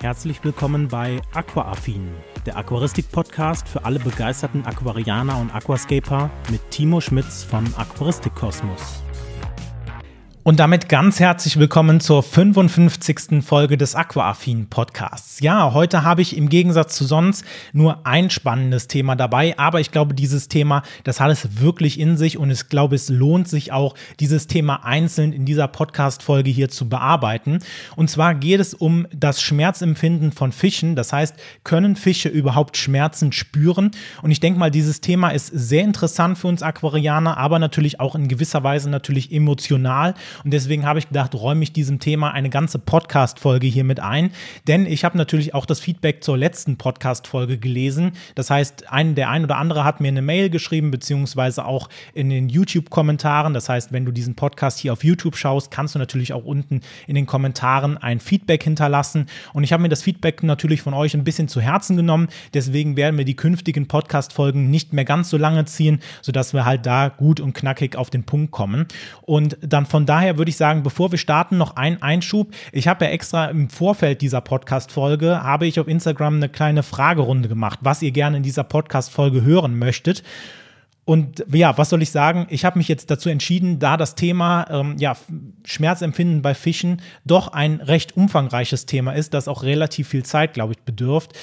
Herzlich willkommen bei Aquaaffin, der Aquaristik-Podcast für alle begeisterten Aquarianer und Aquascaper mit Timo Schmitz von Aquaristik Kosmos. Und damit ganz herzlich willkommen zur 55. Folge des Aquaaffin Podcasts. Ja, heute habe ich im Gegensatz zu sonst nur ein spannendes Thema dabei, aber ich glaube, dieses Thema, das hat es wirklich in sich und ich glaube, es lohnt sich auch, dieses Thema einzeln in dieser Podcast-Folge hier zu bearbeiten. Und zwar geht es um das Schmerzempfinden von Fischen. Das heißt, können Fische überhaupt Schmerzen spüren? Und ich denke mal, dieses Thema ist sehr interessant für uns Aquarianer, aber natürlich auch in gewisser Weise natürlich emotional. Und deswegen habe ich gedacht, räume ich diesem Thema eine ganze Podcast-Folge hier mit ein. Denn ich habe natürlich auch das Feedback zur letzten Podcast-Folge gelesen. Das heißt, ein, der ein oder andere hat mir eine Mail geschrieben, beziehungsweise auch in den YouTube-Kommentaren. Das heißt, wenn du diesen Podcast hier auf YouTube schaust, kannst du natürlich auch unten in den Kommentaren ein Feedback hinterlassen. Und ich habe mir das Feedback natürlich von euch ein bisschen zu Herzen genommen. Deswegen werden wir die künftigen Podcast-Folgen nicht mehr ganz so lange ziehen, sodass wir halt da gut und knackig auf den Punkt kommen. Und dann von daher daher würde ich sagen, bevor wir starten, noch ein Einschub. Ich habe ja extra im Vorfeld dieser Podcast-Folge, habe ich auf Instagram eine kleine Fragerunde gemacht, was ihr gerne in dieser Podcast-Folge hören möchtet. Und ja, was soll ich sagen? Ich habe mich jetzt dazu entschieden, da das Thema ähm, ja, Schmerzempfinden bei Fischen doch ein recht umfangreiches Thema ist, das auch relativ viel Zeit, glaube ich, bedürft,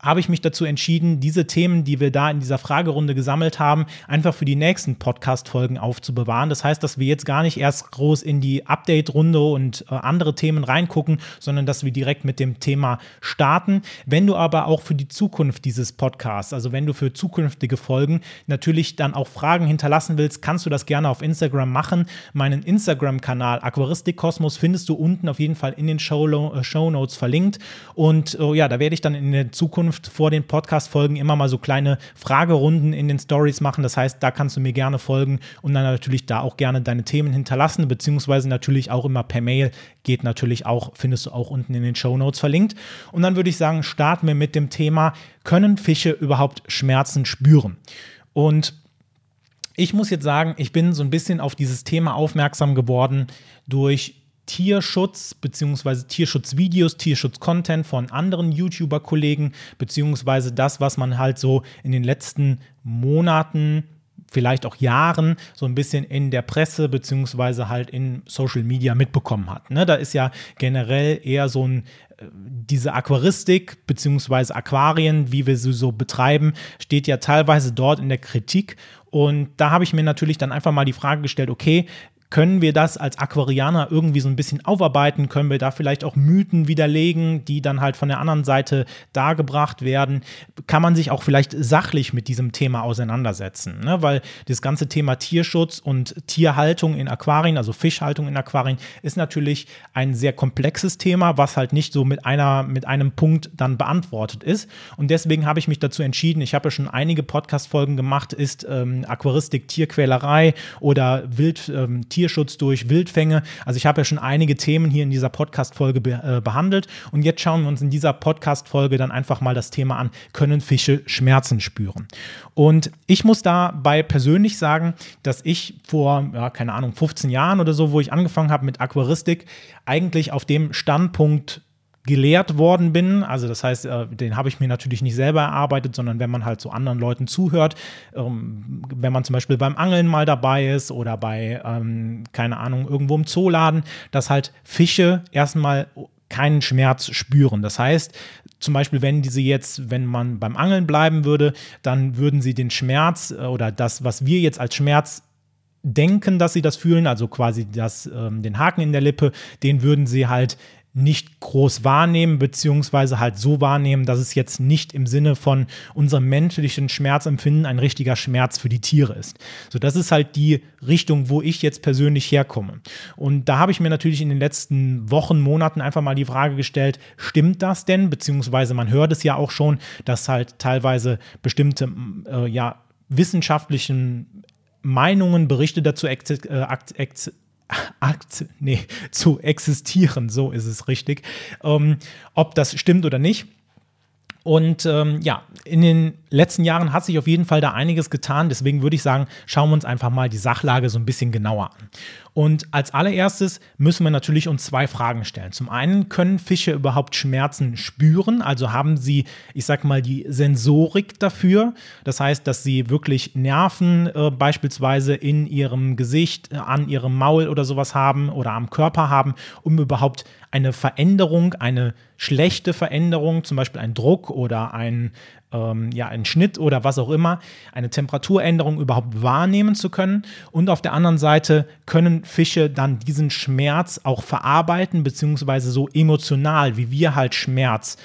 habe ich mich dazu entschieden, diese Themen, die wir da in dieser Fragerunde gesammelt haben, einfach für die nächsten Podcast-Folgen aufzubewahren. Das heißt, dass wir jetzt gar nicht erst groß in die Update-Runde und äh, andere Themen reingucken, sondern dass wir direkt mit dem Thema starten. Wenn du aber auch für die Zukunft dieses Podcasts, also wenn du für zukünftige Folgen natürlich dann auch Fragen hinterlassen willst, kannst du das gerne auf Instagram machen. Meinen Instagram-Kanal Aquaristik Kosmos findest du unten auf jeden Fall in den äh, Show Notes verlinkt. Und äh, ja, da werde ich dann in der Zukunft Zukunft vor den Podcast-Folgen immer mal so kleine Fragerunden in den Stories machen. Das heißt, da kannst du mir gerne folgen und dann natürlich da auch gerne deine Themen hinterlassen, beziehungsweise natürlich auch immer per Mail. Geht natürlich auch, findest du auch unten in den Show Notes verlinkt. Und dann würde ich sagen, starten wir mit dem Thema, können Fische überhaupt Schmerzen spüren? Und ich muss jetzt sagen, ich bin so ein bisschen auf dieses Thema aufmerksam geworden durch Tierschutz bzw. Tierschutzvideos, Tierschutz-Content von anderen YouTuber-Kollegen, beziehungsweise das, was man halt so in den letzten Monaten, vielleicht auch Jahren so ein bisschen in der Presse beziehungsweise halt in Social Media mitbekommen hat. Ne? Da ist ja generell eher so ein äh, diese Aquaristik beziehungsweise Aquarien, wie wir sie so betreiben, steht ja teilweise dort in der Kritik. Und da habe ich mir natürlich dann einfach mal die Frage gestellt, okay, können wir das als Aquarianer irgendwie so ein bisschen aufarbeiten? Können wir da vielleicht auch Mythen widerlegen, die dann halt von der anderen Seite dargebracht werden? Kann man sich auch vielleicht sachlich mit diesem Thema auseinandersetzen? Ne? Weil das ganze Thema Tierschutz und Tierhaltung in Aquarien, also Fischhaltung in Aquarien, ist natürlich ein sehr komplexes Thema, was halt nicht so mit einer, mit einem Punkt dann beantwortet ist. Und deswegen habe ich mich dazu entschieden, ich habe ja schon einige Podcast-Folgen gemacht, ist ähm, Aquaristik Tierquälerei oder Wild ähm, Tierschutz durch Wildfänge. Also ich habe ja schon einige Themen hier in dieser Podcast-Folge be äh, behandelt und jetzt schauen wir uns in dieser Podcast-Folge dann einfach mal das Thema an, können Fische Schmerzen spüren? Und ich muss dabei persönlich sagen, dass ich vor, ja, keine Ahnung, 15 Jahren oder so, wo ich angefangen habe mit Aquaristik, eigentlich auf dem Standpunkt gelehrt worden bin. Also das heißt, äh, den habe ich mir natürlich nicht selber erarbeitet, sondern wenn man halt so anderen Leuten zuhört, ähm, wenn man zum Beispiel beim Angeln mal dabei ist oder bei, ähm, keine Ahnung, irgendwo im Zooladen, dass halt Fische erstmal keinen Schmerz spüren. Das heißt, zum Beispiel, wenn diese jetzt, wenn man beim Angeln bleiben würde, dann würden sie den Schmerz äh, oder das, was wir jetzt als Schmerz denken, dass sie das fühlen, also quasi das, ähm, den Haken in der Lippe, den würden sie halt nicht groß wahrnehmen, beziehungsweise halt so wahrnehmen, dass es jetzt nicht im Sinne von unserem menschlichen Schmerzempfinden ein richtiger Schmerz für die Tiere ist. So, das ist halt die Richtung, wo ich jetzt persönlich herkomme. Und da habe ich mir natürlich in den letzten Wochen, Monaten einfach mal die Frage gestellt, stimmt das denn? Beziehungsweise man hört es ja auch schon, dass halt teilweise bestimmte, äh, ja, wissenschaftlichen Meinungen, Berichte dazu äh, Akt, nee, zu existieren, so ist es richtig. Ähm, ob das stimmt oder nicht. Und ähm, ja, in den letzten Jahren hat sich auf jeden Fall da einiges getan. Deswegen würde ich sagen, schauen wir uns einfach mal die Sachlage so ein bisschen genauer an. Und als allererstes müssen wir natürlich uns zwei Fragen stellen. Zum einen, können Fische überhaupt Schmerzen spüren? Also haben sie, ich sag mal, die Sensorik dafür? Das heißt, dass sie wirklich Nerven äh, beispielsweise in ihrem Gesicht, äh, an ihrem Maul oder sowas haben oder am Körper haben, um überhaupt eine Veränderung, eine schlechte Veränderung, zum Beispiel ein Druck oder ein, ähm, ja, ein Schnitt oder was auch immer, eine Temperaturänderung überhaupt wahrnehmen zu können. Und auf der anderen Seite können Fische dann diesen Schmerz auch verarbeiten, beziehungsweise so emotional, wie wir halt Schmerz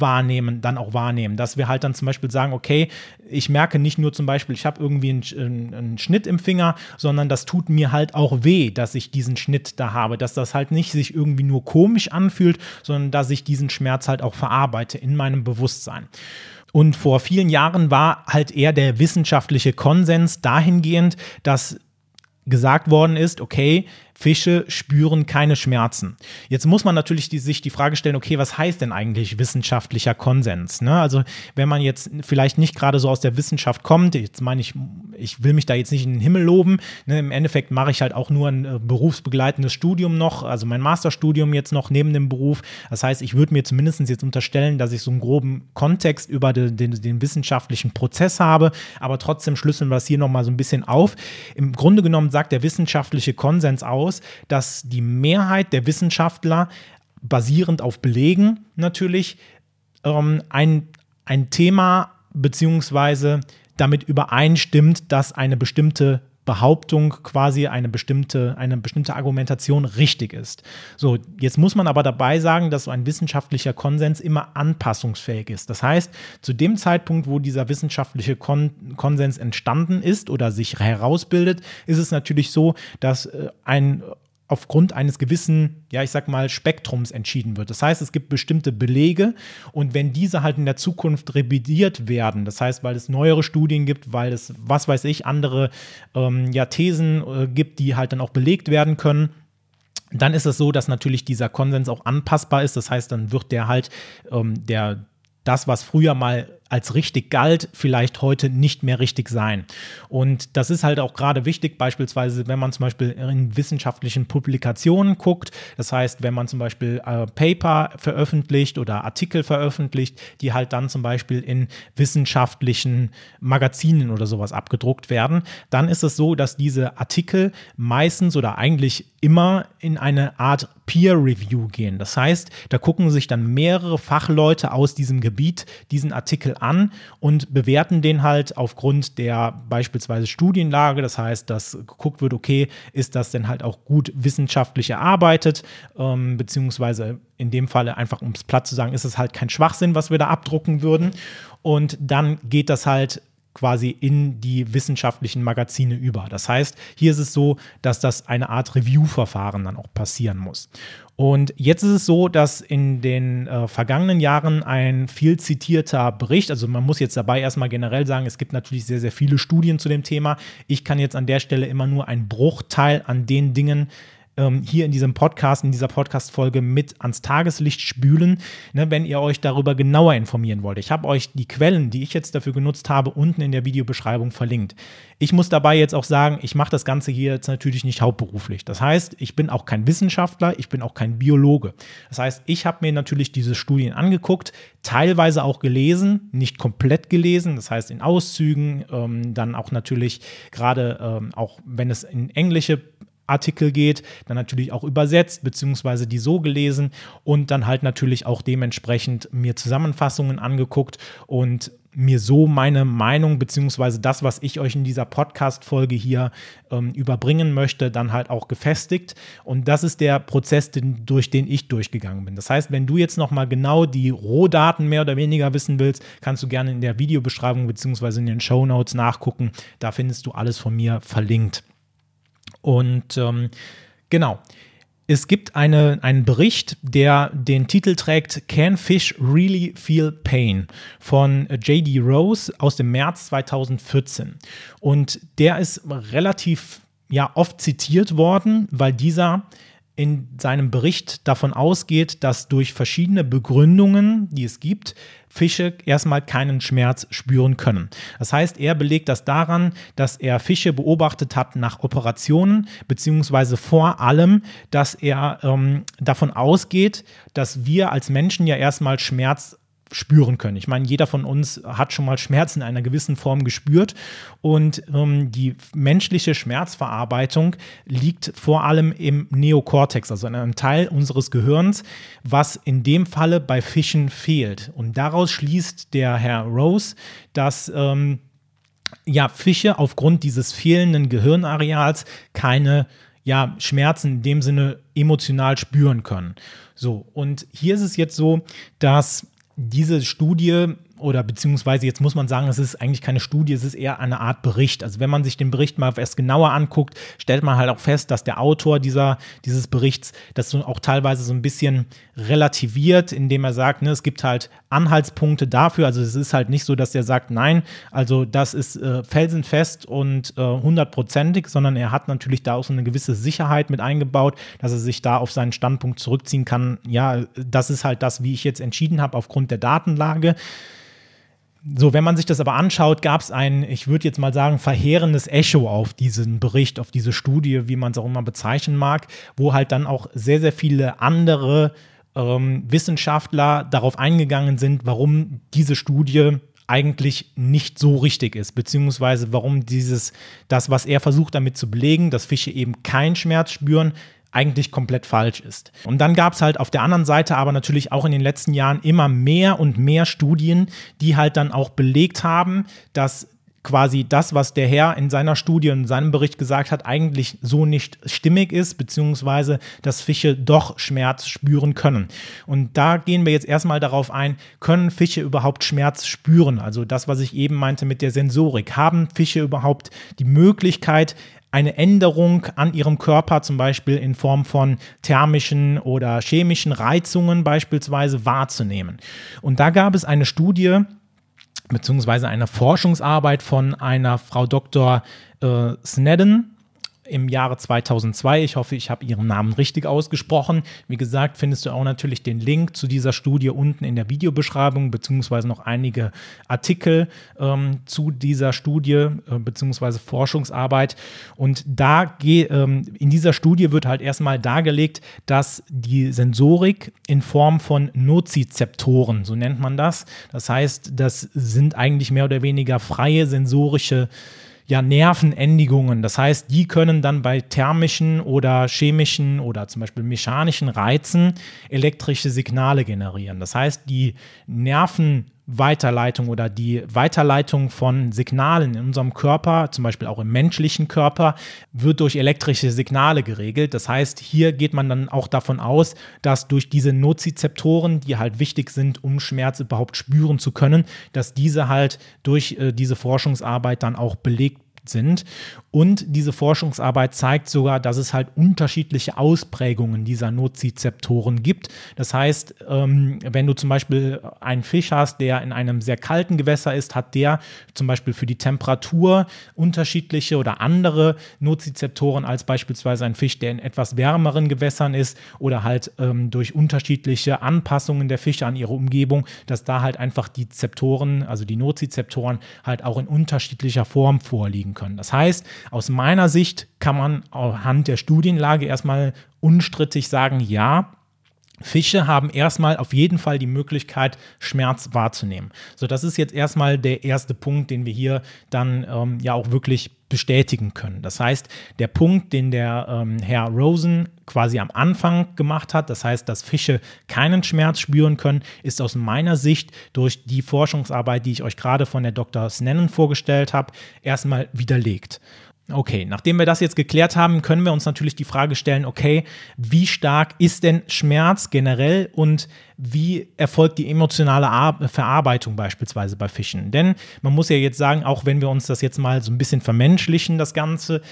wahrnehmen, dann auch wahrnehmen. Dass wir halt dann zum Beispiel sagen, okay, ich merke nicht nur zum Beispiel, ich habe irgendwie einen, einen, Schnitt im Finger, sondern das tut mir halt auch weh, dass ich diesen Schnitt da habe, dass das halt nicht sich irgendwie nur komisch anfühlt, sondern dass ich diesen Schmerz halt auch verarbeite in meinem Bewusstsein. Und vor vielen Jahren war halt eher der wissenschaftliche Konsens dahingehend, dass gesagt worden ist, okay, Fische spüren keine Schmerzen. Jetzt muss man natürlich die, sich die Frage stellen, okay, was heißt denn eigentlich wissenschaftlicher Konsens? Ne? Also wenn man jetzt vielleicht nicht gerade so aus der Wissenschaft kommt, jetzt meine ich, ich will mich da jetzt nicht in den Himmel loben, ne? im Endeffekt mache ich halt auch nur ein äh, berufsbegleitendes Studium noch, also mein Masterstudium jetzt noch neben dem Beruf. Das heißt, ich würde mir zumindest jetzt unterstellen, dass ich so einen groben Kontext über den, den, den wissenschaftlichen Prozess habe, aber trotzdem schlüsseln wir es hier nochmal so ein bisschen auf. Im Grunde genommen sagt der wissenschaftliche Konsens aus, aus, dass die Mehrheit der Wissenschaftler basierend auf Belegen natürlich ähm, ein, ein Thema beziehungsweise damit übereinstimmt, dass eine bestimmte Behauptung quasi eine bestimmte, eine bestimmte Argumentation richtig ist. So, jetzt muss man aber dabei sagen, dass so ein wissenschaftlicher Konsens immer anpassungsfähig ist. Das heißt, zu dem Zeitpunkt, wo dieser wissenschaftliche Kon Konsens entstanden ist oder sich herausbildet, ist es natürlich so, dass äh, ein aufgrund eines gewissen, ja, ich sag mal, Spektrums entschieden wird. Das heißt, es gibt bestimmte Belege und wenn diese halt in der Zukunft revidiert werden, das heißt, weil es neuere Studien gibt, weil es, was weiß ich, andere ähm, ja, Thesen äh, gibt, die halt dann auch belegt werden können, dann ist es so, dass natürlich dieser Konsens auch anpassbar ist. Das heißt, dann wird der halt, ähm, der, das, was früher mal als richtig galt, vielleicht heute nicht mehr richtig sein. Und das ist halt auch gerade wichtig, beispielsweise, wenn man zum Beispiel in wissenschaftlichen Publikationen guckt. Das heißt, wenn man zum Beispiel äh, Paper veröffentlicht oder Artikel veröffentlicht, die halt dann zum Beispiel in wissenschaftlichen Magazinen oder sowas abgedruckt werden, dann ist es so, dass diese Artikel meistens oder eigentlich immer in eine Art Peer Review gehen. Das heißt, da gucken sich dann mehrere Fachleute aus diesem Gebiet diesen Artikel an und bewerten den halt aufgrund der beispielsweise Studienlage. Das heißt, dass geguckt wird, okay, ist das denn halt auch gut wissenschaftlich erarbeitet, ähm, beziehungsweise in dem Falle einfach, um es platt zu sagen, ist es halt kein Schwachsinn, was wir da abdrucken würden. Und dann geht das halt quasi in die wissenschaftlichen Magazine über. Das heißt, hier ist es so, dass das eine Art Review-Verfahren dann auch passieren muss. Und jetzt ist es so, dass in den äh, vergangenen Jahren ein viel zitierter Bericht, also man muss jetzt dabei erstmal generell sagen, es gibt natürlich sehr, sehr viele Studien zu dem Thema. Ich kann jetzt an der Stelle immer nur einen Bruchteil an den Dingen ähm, hier in diesem Podcast, in dieser Podcast-Folge mit ans Tageslicht spülen, ne, wenn ihr euch darüber genauer informieren wollt. Ich habe euch die Quellen, die ich jetzt dafür genutzt habe, unten in der Videobeschreibung verlinkt. Ich muss dabei jetzt auch sagen, ich mache das Ganze hier jetzt natürlich nicht hauptberuflich. Das heißt, ich bin auch kein Wissenschaftler, ich bin auch kein Biologe. Das heißt, ich habe mir natürlich diese Studien angeguckt, teilweise auch gelesen, nicht komplett gelesen, das heißt in Auszügen, ähm, dann auch natürlich gerade ähm, auch wenn es in englische Artikel geht, dann natürlich auch übersetzt, beziehungsweise die so gelesen und dann halt natürlich auch dementsprechend mir Zusammenfassungen angeguckt und mir so meine Meinung beziehungsweise das, was ich euch in dieser Podcast-Folge hier ähm, überbringen möchte, dann halt auch gefestigt. Und das ist der Prozess, den, durch den ich durchgegangen bin. Das heißt, wenn du jetzt nochmal genau die Rohdaten mehr oder weniger wissen willst, kannst du gerne in der Videobeschreibung beziehungsweise in den Show Notes nachgucken. Da findest du alles von mir verlinkt. Und ähm, genau. Es gibt eine, einen Bericht, der den Titel trägt Can Fish Really Feel Pain von JD Rose aus dem März 2014. Und der ist relativ ja, oft zitiert worden, weil dieser in seinem Bericht davon ausgeht, dass durch verschiedene Begründungen, die es gibt, Fische erstmal keinen Schmerz spüren können. Das heißt, er belegt das daran, dass er Fische beobachtet hat nach Operationen, beziehungsweise vor allem, dass er ähm, davon ausgeht, dass wir als Menschen ja erstmal Schmerz spüren können. Ich meine, jeder von uns hat schon mal Schmerz in einer gewissen Form gespürt und ähm, die menschliche Schmerzverarbeitung liegt vor allem im Neokortex, also in einem Teil unseres Gehirns, was in dem Falle bei Fischen fehlt. Und daraus schließt der Herr Rose, dass ähm, ja, Fische aufgrund dieses fehlenden Gehirnareals keine ja, Schmerzen in dem Sinne emotional spüren können. So, und hier ist es jetzt so, dass diese Studie oder beziehungsweise jetzt muss man sagen, es ist eigentlich keine Studie, es ist eher eine Art Bericht. Also wenn man sich den Bericht mal erst genauer anguckt, stellt man halt auch fest, dass der Autor dieser, dieses Berichts das so auch teilweise so ein bisschen relativiert, indem er sagt, ne, es gibt halt Anhaltspunkte dafür. Also es ist halt nicht so, dass er sagt, nein, also das ist äh, felsenfest und äh, hundertprozentig, sondern er hat natürlich da auch so eine gewisse Sicherheit mit eingebaut, dass er sich da auf seinen Standpunkt zurückziehen kann. Ja, das ist halt das, wie ich jetzt entschieden habe aufgrund der Datenlage. So, wenn man sich das aber anschaut, gab es ein, ich würde jetzt mal sagen, verheerendes Echo auf diesen Bericht, auf diese Studie, wie man es auch immer bezeichnen mag, wo halt dann auch sehr, sehr viele andere ähm, Wissenschaftler darauf eingegangen sind, warum diese Studie eigentlich nicht so richtig ist, beziehungsweise warum dieses, das, was er versucht damit zu belegen, dass Fische eben keinen Schmerz spüren, eigentlich komplett falsch ist. Und dann gab es halt auf der anderen Seite aber natürlich auch in den letzten Jahren immer mehr und mehr Studien, die halt dann auch belegt haben, dass quasi das, was der Herr in seiner Studie, in seinem Bericht gesagt hat, eigentlich so nicht stimmig ist, beziehungsweise dass Fische doch Schmerz spüren können. Und da gehen wir jetzt erstmal darauf ein, können Fische überhaupt Schmerz spüren? Also das, was ich eben meinte mit der Sensorik. Haben Fische überhaupt die Möglichkeit, eine Änderung an ihrem Körper, zum Beispiel in Form von thermischen oder chemischen Reizungen beispielsweise wahrzunehmen. Und da gab es eine Studie, beziehungsweise eine Forschungsarbeit von einer Frau Dr. Äh, Snedden, im Jahre 2002. Ich hoffe, ich habe Ihren Namen richtig ausgesprochen. Wie gesagt, findest du auch natürlich den Link zu dieser Studie unten in der Videobeschreibung, beziehungsweise noch einige Artikel ähm, zu dieser Studie, äh, beziehungsweise Forschungsarbeit. Und da ähm, in dieser Studie wird halt erstmal dargelegt, dass die Sensorik in Form von Nozizeptoren, so nennt man das, das heißt, das sind eigentlich mehr oder weniger freie sensorische ja, Nervenendigungen. Das heißt, die können dann bei thermischen oder chemischen oder zum Beispiel mechanischen Reizen elektrische Signale generieren. Das heißt, die Nervenweiterleitung oder die Weiterleitung von Signalen in unserem Körper, zum Beispiel auch im menschlichen Körper, wird durch elektrische Signale geregelt. Das heißt, hier geht man dann auch davon aus, dass durch diese Nozizeptoren, die halt wichtig sind, um Schmerz überhaupt spüren zu können, dass diese halt durch äh, diese Forschungsarbeit dann auch belegt sind. Und diese Forschungsarbeit zeigt sogar, dass es halt unterschiedliche Ausprägungen dieser Nozizeptoren gibt. Das heißt, ähm, wenn du zum Beispiel einen Fisch hast, der in einem sehr kalten Gewässer ist, hat der zum Beispiel für die Temperatur unterschiedliche oder andere Nozizeptoren als beispielsweise ein Fisch, der in etwas wärmeren Gewässern ist oder halt ähm, durch unterschiedliche Anpassungen der Fische an ihre Umgebung, dass da halt einfach die Zeptoren, also die Nozizeptoren halt auch in unterschiedlicher Form vorliegen können. Das heißt, aus meiner Sicht kann man anhand der Studienlage erstmal unstrittig sagen, ja, Fische haben erstmal auf jeden Fall die Möglichkeit, Schmerz wahrzunehmen. So, das ist jetzt erstmal der erste Punkt, den wir hier dann ähm, ja auch wirklich bestätigen können. Das heißt, der Punkt, den der ähm, Herr Rosen quasi am Anfang gemacht hat, das heißt, dass Fische keinen Schmerz spüren können, ist aus meiner Sicht durch die Forschungsarbeit, die ich euch gerade von der Dr. Snennen vorgestellt habe, erstmal widerlegt. Okay, nachdem wir das jetzt geklärt haben, können wir uns natürlich die Frage stellen, okay, wie stark ist denn Schmerz generell und wie erfolgt die emotionale Verarbeitung beispielsweise bei Fischen? Denn man muss ja jetzt sagen, auch wenn wir uns das jetzt mal so ein bisschen vermenschlichen, das Ganze,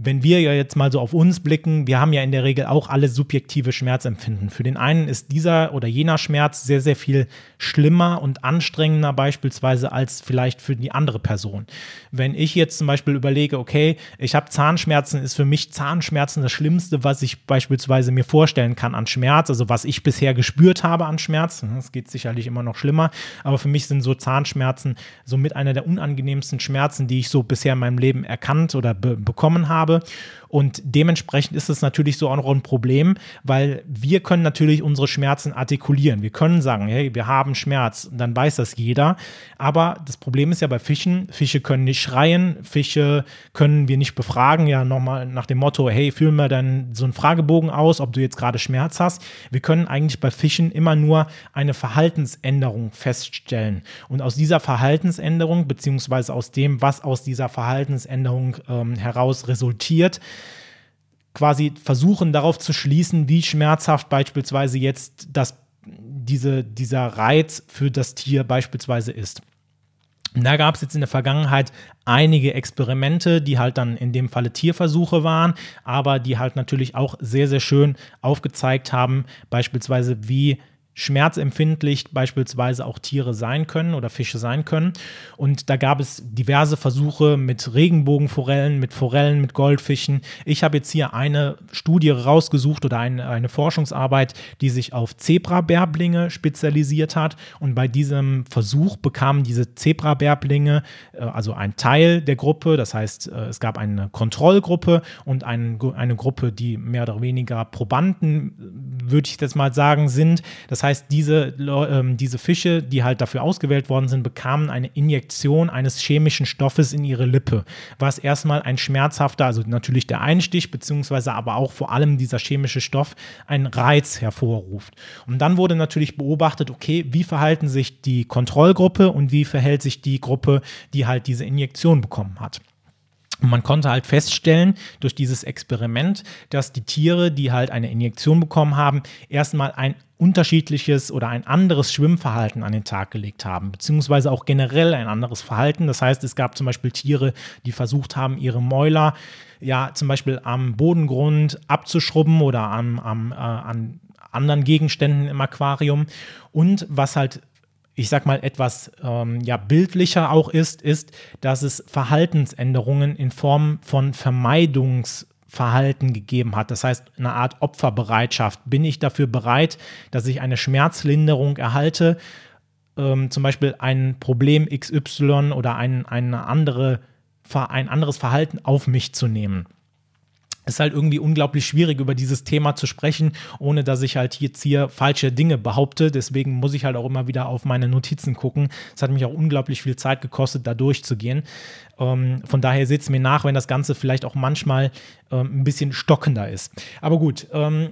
wenn wir ja jetzt mal so auf uns blicken, wir haben ja in der Regel auch alle subjektive Schmerzempfinden. Für den einen ist dieser oder jener Schmerz sehr, sehr viel schlimmer und anstrengender beispielsweise als vielleicht für die andere Person. Wenn ich jetzt zum Beispiel überlege, okay, ich habe Zahnschmerzen, ist für mich Zahnschmerzen das Schlimmste, was ich beispielsweise mir vorstellen kann an Schmerz, also was ich bisher gespürt habe an Schmerz. Es geht sicherlich immer noch schlimmer, aber für mich sind so Zahnschmerzen somit einer der unangenehmsten Schmerzen, die ich so bisher in meinem Leben erkannt oder be bekommen habe habe. Und dementsprechend ist es natürlich so auch noch ein Problem, weil wir können natürlich unsere Schmerzen artikulieren. Wir können sagen, hey, wir haben Schmerz, dann weiß das jeder. Aber das Problem ist ja bei Fischen, Fische können nicht schreien, Fische können wir nicht befragen, ja nochmal nach dem Motto, hey, füll mir dann so einen Fragebogen aus, ob du jetzt gerade Schmerz hast. Wir können eigentlich bei Fischen immer nur eine Verhaltensänderung feststellen. Und aus dieser Verhaltensänderung, beziehungsweise aus dem, was aus dieser Verhaltensänderung ähm, heraus resultiert, quasi versuchen darauf zu schließen, wie schmerzhaft beispielsweise jetzt das, diese, dieser Reiz für das Tier beispielsweise ist. Da gab es jetzt in der Vergangenheit einige Experimente, die halt dann in dem Falle Tierversuche waren, aber die halt natürlich auch sehr, sehr schön aufgezeigt haben, beispielsweise wie schmerzempfindlich beispielsweise auch Tiere sein können oder Fische sein können. Und da gab es diverse Versuche mit Regenbogenforellen, mit Forellen, mit Goldfischen. Ich habe jetzt hier eine Studie rausgesucht oder eine, eine Forschungsarbeit, die sich auf Zebrabärblinge spezialisiert hat. Und bei diesem Versuch bekamen diese Zebrabärblinge, äh, also ein Teil der Gruppe, das heißt, äh, es gab eine Kontrollgruppe und ein, eine Gruppe, die mehr oder weniger Probanden, würde ich jetzt mal sagen, sind. Das heißt, heißt, diese, ähm, diese Fische, die halt dafür ausgewählt worden sind, bekamen eine Injektion eines chemischen Stoffes in ihre Lippe, was erstmal ein schmerzhafter, also natürlich der Einstich, beziehungsweise aber auch vor allem dieser chemische Stoff einen Reiz hervorruft. Und dann wurde natürlich beobachtet, okay, wie verhalten sich die Kontrollgruppe und wie verhält sich die Gruppe, die halt diese Injektion bekommen hat. Und man konnte halt feststellen durch dieses Experiment, dass die Tiere, die halt eine Injektion bekommen haben, erstmal ein unterschiedliches oder ein anderes Schwimmverhalten an den Tag gelegt haben, beziehungsweise auch generell ein anderes Verhalten. Das heißt, es gab zum Beispiel Tiere, die versucht haben, ihre Mäuler ja zum Beispiel am Bodengrund abzuschrubben oder am, am, äh, an anderen Gegenständen im Aquarium. Und was halt ich sag mal, etwas ähm, ja, bildlicher auch ist, ist, dass es Verhaltensänderungen in Form von Vermeidungsverhalten gegeben hat. Das heißt, eine Art Opferbereitschaft. Bin ich dafür bereit, dass ich eine Schmerzlinderung erhalte, ähm, zum Beispiel ein Problem XY oder ein, eine andere, ein anderes Verhalten auf mich zu nehmen? Ist halt irgendwie unglaublich schwierig, über dieses Thema zu sprechen, ohne dass ich halt jetzt hier falsche Dinge behaupte. Deswegen muss ich halt auch immer wieder auf meine Notizen gucken. Es hat mich auch unglaublich viel Zeit gekostet, da durchzugehen. Ähm, von daher seht es mir nach, wenn das Ganze vielleicht auch manchmal ähm, ein bisschen stockender ist. Aber gut, ähm,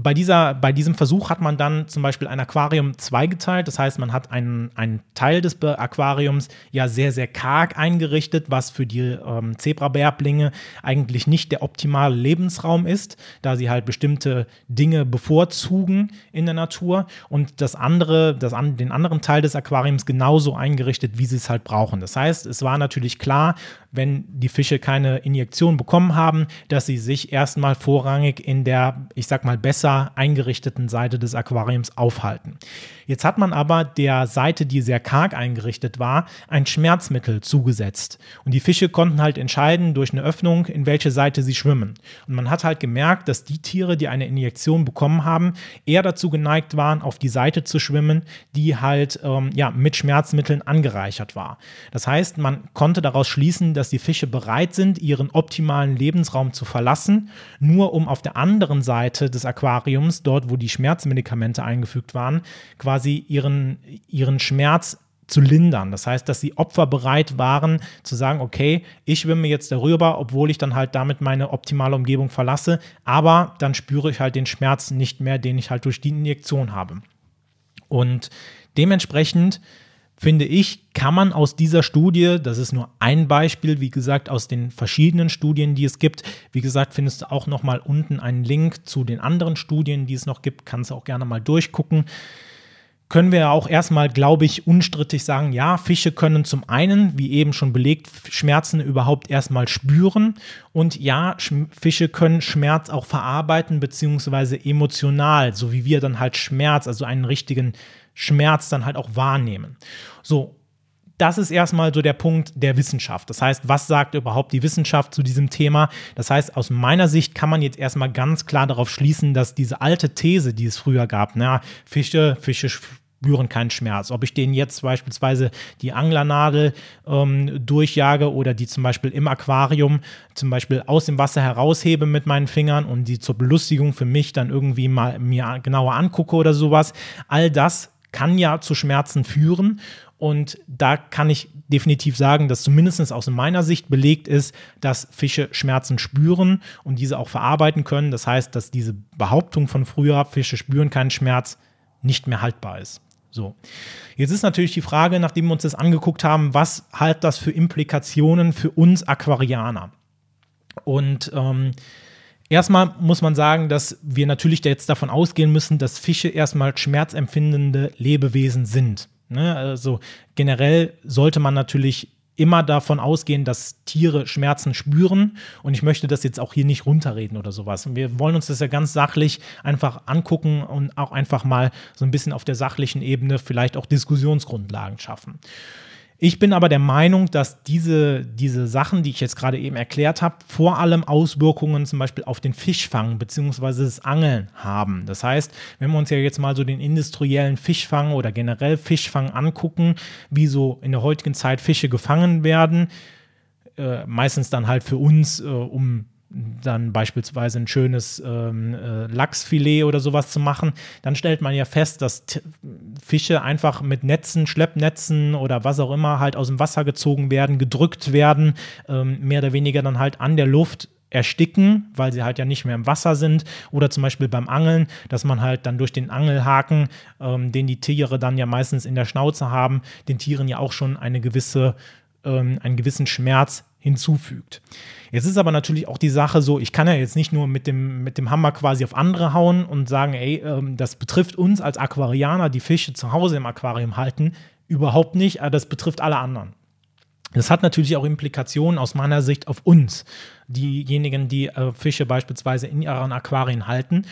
bei, dieser, bei diesem Versuch hat man dann zum Beispiel ein Aquarium zweigeteilt. Das heißt, man hat einen, einen Teil des Aquariums ja sehr, sehr karg eingerichtet, was für die ähm, Zebrabärblinge eigentlich nicht der optimale Lebensraum ist, da sie halt bestimmte Dinge bevorzugen in der Natur. Und das andere, das an, den anderen Teil des Aquariums genauso eingerichtet, wie sie es halt brauchen. Das heißt, es war natürlich klar, wenn die Fische keine Injektion bekommen haben, dass sie sich erstmal vorrangig in der, ich sag mal, besser eingerichteten Seite des Aquariums aufhalten. Jetzt hat man aber der Seite, die sehr karg eingerichtet war, ein Schmerzmittel zugesetzt. Und die Fische konnten halt entscheiden durch eine Öffnung, in welche Seite sie schwimmen. Und man hat halt gemerkt, dass die Tiere, die eine Injektion bekommen haben, eher dazu geneigt waren, auf die Seite zu schwimmen, die halt ähm, ja, mit Schmerzmitteln angereichert war. Das heißt, man konnte daraus schließen, dass die Fische bereit sind, ihren optimalen Lebensraum zu verlassen, nur um auf der anderen Seite des Aquariums, dort wo die Schmerzmedikamente eingefügt waren, quasi ihren, ihren Schmerz zu lindern. Das heißt, dass sie opferbereit waren, zu sagen, okay, ich schwimme jetzt darüber, obwohl ich dann halt damit meine optimale Umgebung verlasse, aber dann spüre ich halt den Schmerz nicht mehr, den ich halt durch die Injektion habe. Und dementsprechend finde ich, kann man aus dieser Studie, das ist nur ein Beispiel, wie gesagt, aus den verschiedenen Studien, die es gibt. Wie gesagt, findest du auch noch mal unten einen Link zu den anderen Studien, die es noch gibt. Kannst du auch gerne mal durchgucken. können wir auch erstmal, glaube ich, unstrittig sagen, ja, Fische können zum einen, wie eben schon belegt, Schmerzen überhaupt erstmal spüren und ja, Fische können Schmerz auch verarbeiten, beziehungsweise emotional, so wie wir dann halt Schmerz, also einen richtigen Schmerz dann halt auch wahrnehmen. So, das ist erstmal so der Punkt der Wissenschaft. Das heißt, was sagt überhaupt die Wissenschaft zu diesem Thema? Das heißt, aus meiner Sicht kann man jetzt erstmal ganz klar darauf schließen, dass diese alte These, die es früher gab, na, Fische, Fische spüren keinen Schmerz. Ob ich denen jetzt beispielsweise die Anglernadel ähm, durchjage oder die zum Beispiel im Aquarium zum Beispiel aus dem Wasser heraushebe mit meinen Fingern und die zur Belustigung für mich dann irgendwie mal mir genauer angucke oder sowas. All das kann ja zu Schmerzen führen und da kann ich definitiv sagen, dass zumindest aus meiner Sicht belegt ist, dass Fische Schmerzen spüren und diese auch verarbeiten können. Das heißt, dass diese Behauptung von früher, Fische spüren keinen Schmerz, nicht mehr haltbar ist. So. Jetzt ist natürlich die Frage, nachdem wir uns das angeguckt haben, was hat das für Implikationen für uns Aquarianer? Und ähm, erstmal muss man sagen, dass wir natürlich jetzt davon ausgehen müssen, dass Fische erstmal schmerzempfindende Lebewesen sind. Ne? Also generell sollte man natürlich immer davon ausgehen, dass Tiere Schmerzen spüren. Und ich möchte das jetzt auch hier nicht runterreden oder sowas. Wir wollen uns das ja ganz sachlich einfach angucken und auch einfach mal so ein bisschen auf der sachlichen Ebene vielleicht auch Diskussionsgrundlagen schaffen. Ich bin aber der Meinung, dass diese, diese Sachen, die ich jetzt gerade eben erklärt habe, vor allem Auswirkungen zum Beispiel auf den Fischfang bzw. das Angeln haben. Das heißt, wenn wir uns ja jetzt mal so den industriellen Fischfang oder generell Fischfang angucken, wie so in der heutigen Zeit Fische gefangen werden, äh, meistens dann halt für uns, äh, um dann beispielsweise ein schönes ähm, äh, Lachsfilet oder sowas zu machen, dann stellt man ja fest, dass Fische einfach mit Netzen, Schleppnetzen oder was auch immer halt aus dem Wasser gezogen werden, gedrückt werden, ähm, mehr oder weniger dann halt an der Luft ersticken, weil sie halt ja nicht mehr im Wasser sind. Oder zum Beispiel beim Angeln, dass man halt dann durch den Angelhaken, ähm, den die Tiere dann ja meistens in der Schnauze haben, den Tieren ja auch schon eine gewisse, ähm, einen gewissen Schmerz hinzufügt. Jetzt ist aber natürlich auch die Sache so, ich kann ja jetzt nicht nur mit dem, mit dem Hammer quasi auf andere hauen und sagen, ey, ähm, das betrifft uns als Aquarianer, die Fische zu Hause im Aquarium halten, überhaupt nicht, aber das betrifft alle anderen. Das hat natürlich auch Implikationen aus meiner Sicht auf uns, diejenigen, die äh, Fische beispielsweise in ihren Aquarien halten.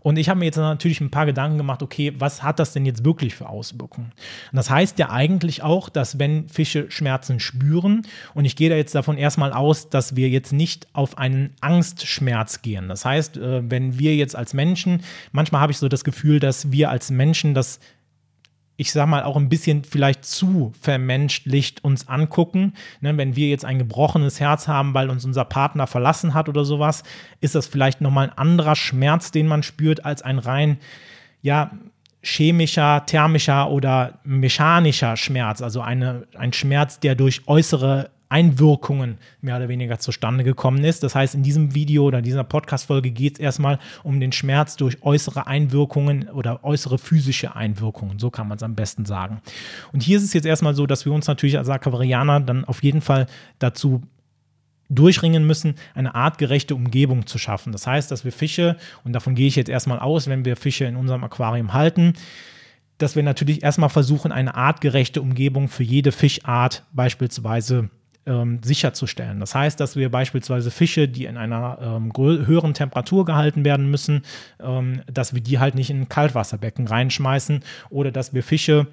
Und ich habe mir jetzt natürlich ein paar Gedanken gemacht, okay, was hat das denn jetzt wirklich für Auswirkungen? Und das heißt ja eigentlich auch, dass wenn Fische Schmerzen spüren, und ich gehe da jetzt davon erstmal aus, dass wir jetzt nicht auf einen Angstschmerz gehen. Das heißt, äh, wenn wir jetzt als Menschen, manchmal habe ich so das Gefühl, dass wir als Menschen das ich sag mal, auch ein bisschen vielleicht zu vermenschlicht uns angucken. Ne, wenn wir jetzt ein gebrochenes Herz haben, weil uns unser Partner verlassen hat oder sowas, ist das vielleicht nochmal ein anderer Schmerz, den man spürt, als ein rein, ja, chemischer, thermischer oder mechanischer Schmerz. Also eine, ein Schmerz, der durch äußere Einwirkungen mehr oder weniger zustande gekommen ist. Das heißt, in diesem Video oder dieser Podcast-Folge geht es erstmal um den Schmerz durch äußere Einwirkungen oder äußere physische Einwirkungen. So kann man es am besten sagen. Und hier ist es jetzt erstmal so, dass wir uns natürlich als Akavarianer dann auf jeden Fall dazu durchringen müssen, eine artgerechte Umgebung zu schaffen. Das heißt, dass wir Fische, und davon gehe ich jetzt erstmal aus, wenn wir Fische in unserem Aquarium halten, dass wir natürlich erstmal versuchen, eine artgerechte Umgebung für jede Fischart beispielsweise ähm, sicherzustellen. Das heißt, dass wir beispielsweise Fische, die in einer ähm, höheren Temperatur gehalten werden müssen, ähm, dass wir die halt nicht in ein Kaltwasserbecken reinschmeißen oder dass wir Fische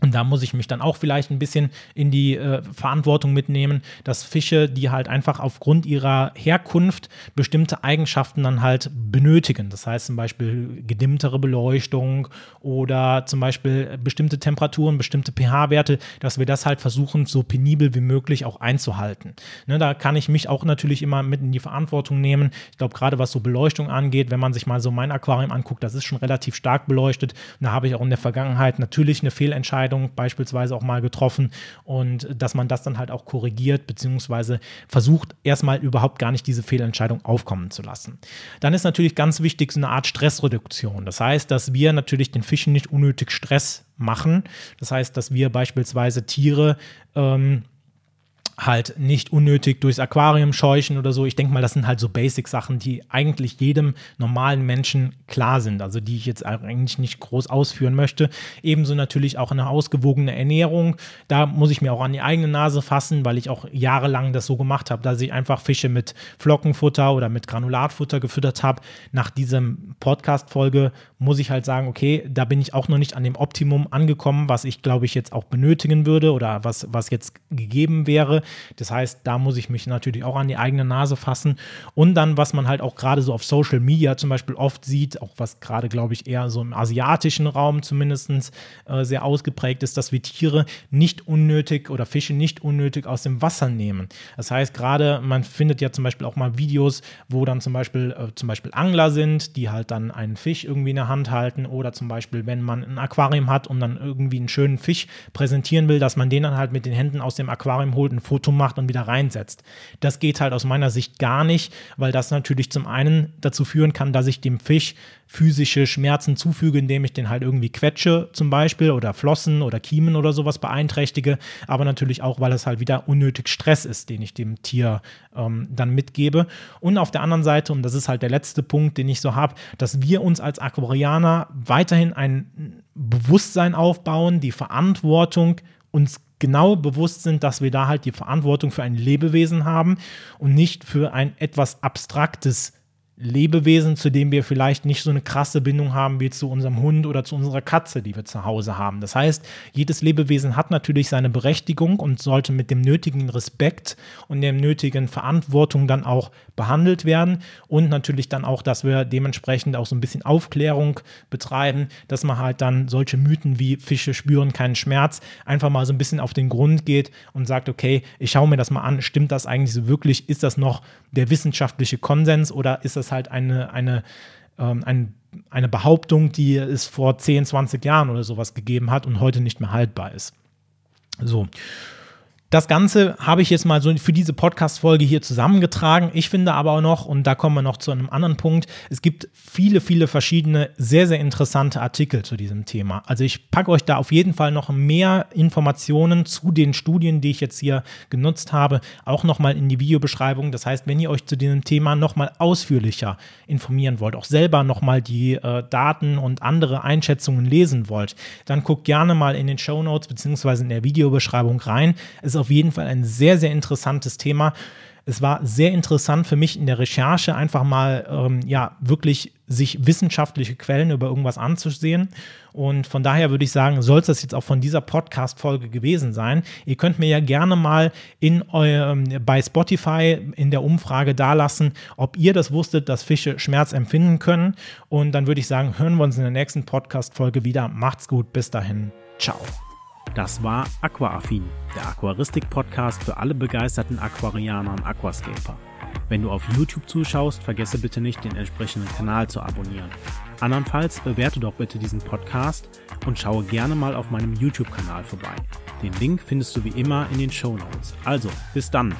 und da muss ich mich dann auch vielleicht ein bisschen in die äh, Verantwortung mitnehmen, dass Fische, die halt einfach aufgrund ihrer Herkunft bestimmte Eigenschaften dann halt benötigen. Das heißt zum Beispiel gedimmtere Beleuchtung oder zum Beispiel bestimmte Temperaturen, bestimmte pH-Werte, dass wir das halt versuchen, so penibel wie möglich auch einzuhalten. Ne, da kann ich mich auch natürlich immer mit in die Verantwortung nehmen. Ich glaube, gerade was so Beleuchtung angeht, wenn man sich mal so mein Aquarium anguckt, das ist schon relativ stark beleuchtet. Und da habe ich auch in der Vergangenheit natürlich eine Fehlentscheidung Entscheidung beispielsweise auch mal getroffen und dass man das dann halt auch korrigiert, beziehungsweise versucht, erstmal überhaupt gar nicht diese Fehlentscheidung aufkommen zu lassen. Dann ist natürlich ganz wichtig so eine Art Stressreduktion. Das heißt, dass wir natürlich den Fischen nicht unnötig Stress machen. Das heißt, dass wir beispielsweise Tiere ähm, halt nicht unnötig durchs Aquarium scheuchen oder so. Ich denke mal, das sind halt so Basic-Sachen, die eigentlich jedem normalen Menschen klar sind, also die ich jetzt eigentlich nicht groß ausführen möchte. Ebenso natürlich auch eine ausgewogene Ernährung. Da muss ich mir auch an die eigene Nase fassen, weil ich auch jahrelang das so gemacht habe, dass ich einfach Fische mit Flockenfutter oder mit Granulatfutter gefüttert habe. Nach diesem Podcast-Folge muss ich halt sagen, okay, da bin ich auch noch nicht an dem Optimum angekommen, was ich glaube ich jetzt auch benötigen würde oder was, was jetzt gegeben wäre. Das heißt, da muss ich mich natürlich auch an die eigene Nase fassen. Und dann, was man halt auch gerade so auf Social Media zum Beispiel oft sieht, auch was gerade, glaube ich, eher so im asiatischen Raum zumindest äh, sehr ausgeprägt ist, dass wir Tiere nicht unnötig oder Fische nicht unnötig aus dem Wasser nehmen. Das heißt, gerade man findet ja zum Beispiel auch mal Videos, wo dann zum Beispiel, äh, zum Beispiel Angler sind, die halt dann einen Fisch irgendwie in der Hand halten oder zum Beispiel, wenn man ein Aquarium hat und dann irgendwie einen schönen Fisch präsentieren will, dass man den dann halt mit den Händen aus dem Aquarium holt, ein Foto macht und wieder reinsetzt. Das geht halt aus meiner Sicht gar nicht, weil das natürlich zum einen dazu führen kann, dass ich dem Fisch physische Schmerzen zufüge, indem ich den halt irgendwie quetsche zum Beispiel oder Flossen oder Kiemen oder sowas beeinträchtige, aber natürlich auch, weil es halt wieder unnötig Stress ist, den ich dem Tier ähm, dann mitgebe. Und auf der anderen Seite, und das ist halt der letzte Punkt, den ich so habe, dass wir uns als Aquarianer weiterhin ein Bewusstsein aufbauen, die Verantwortung uns genau bewusst sind, dass wir da halt die Verantwortung für ein Lebewesen haben und nicht für ein etwas abstraktes Lebewesen, zu dem wir vielleicht nicht so eine krasse Bindung haben wie zu unserem Hund oder zu unserer Katze, die wir zu Hause haben. Das heißt, jedes Lebewesen hat natürlich seine Berechtigung und sollte mit dem nötigen Respekt und der nötigen Verantwortung dann auch behandelt werden und natürlich dann auch, dass wir dementsprechend auch so ein bisschen Aufklärung betreiben, dass man halt dann solche Mythen wie Fische spüren keinen Schmerz einfach mal so ein bisschen auf den Grund geht und sagt, okay, ich schaue mir das mal an, stimmt das eigentlich so wirklich? Ist das noch der wissenschaftliche Konsens oder ist das ist halt eine, eine, ähm, ein, eine Behauptung, die es vor 10, 20 Jahren oder sowas gegeben hat und heute nicht mehr haltbar ist. So. Das Ganze habe ich jetzt mal so für diese Podcast-Folge hier zusammengetragen. Ich finde aber auch noch, und da kommen wir noch zu einem anderen Punkt, es gibt viele, viele verschiedene, sehr, sehr interessante Artikel zu diesem Thema. Also ich packe euch da auf jeden Fall noch mehr Informationen zu den Studien, die ich jetzt hier genutzt habe, auch nochmal in die Videobeschreibung. Das heißt, wenn ihr euch zu diesem Thema nochmal ausführlicher informieren wollt, auch selber nochmal die äh, Daten und andere Einschätzungen lesen wollt, dann guckt gerne mal in den Show Notes beziehungsweise in der Videobeschreibung rein. Es auf jeden Fall ein sehr, sehr interessantes Thema. Es war sehr interessant für mich in der Recherche einfach mal, ähm, ja, wirklich sich wissenschaftliche Quellen über irgendwas anzusehen. Und von daher würde ich sagen, soll es das jetzt auch von dieser Podcast-Folge gewesen sein. Ihr könnt mir ja gerne mal in eurem, bei Spotify in der Umfrage dalassen, ob ihr das wusstet, dass Fische Schmerz empfinden können. Und dann würde ich sagen, hören wir uns in der nächsten Podcast-Folge wieder. Macht's gut, bis dahin. Ciao. Das war Aquaaffin, der Aquaristik-Podcast für alle begeisterten Aquarianer und Aquascaper. Wenn du auf YouTube zuschaust, vergesse bitte nicht, den entsprechenden Kanal zu abonnieren. Andernfalls bewerte doch bitte diesen Podcast und schaue gerne mal auf meinem YouTube-Kanal vorbei. Den Link findest du wie immer in den Show Notes. Also, bis dann!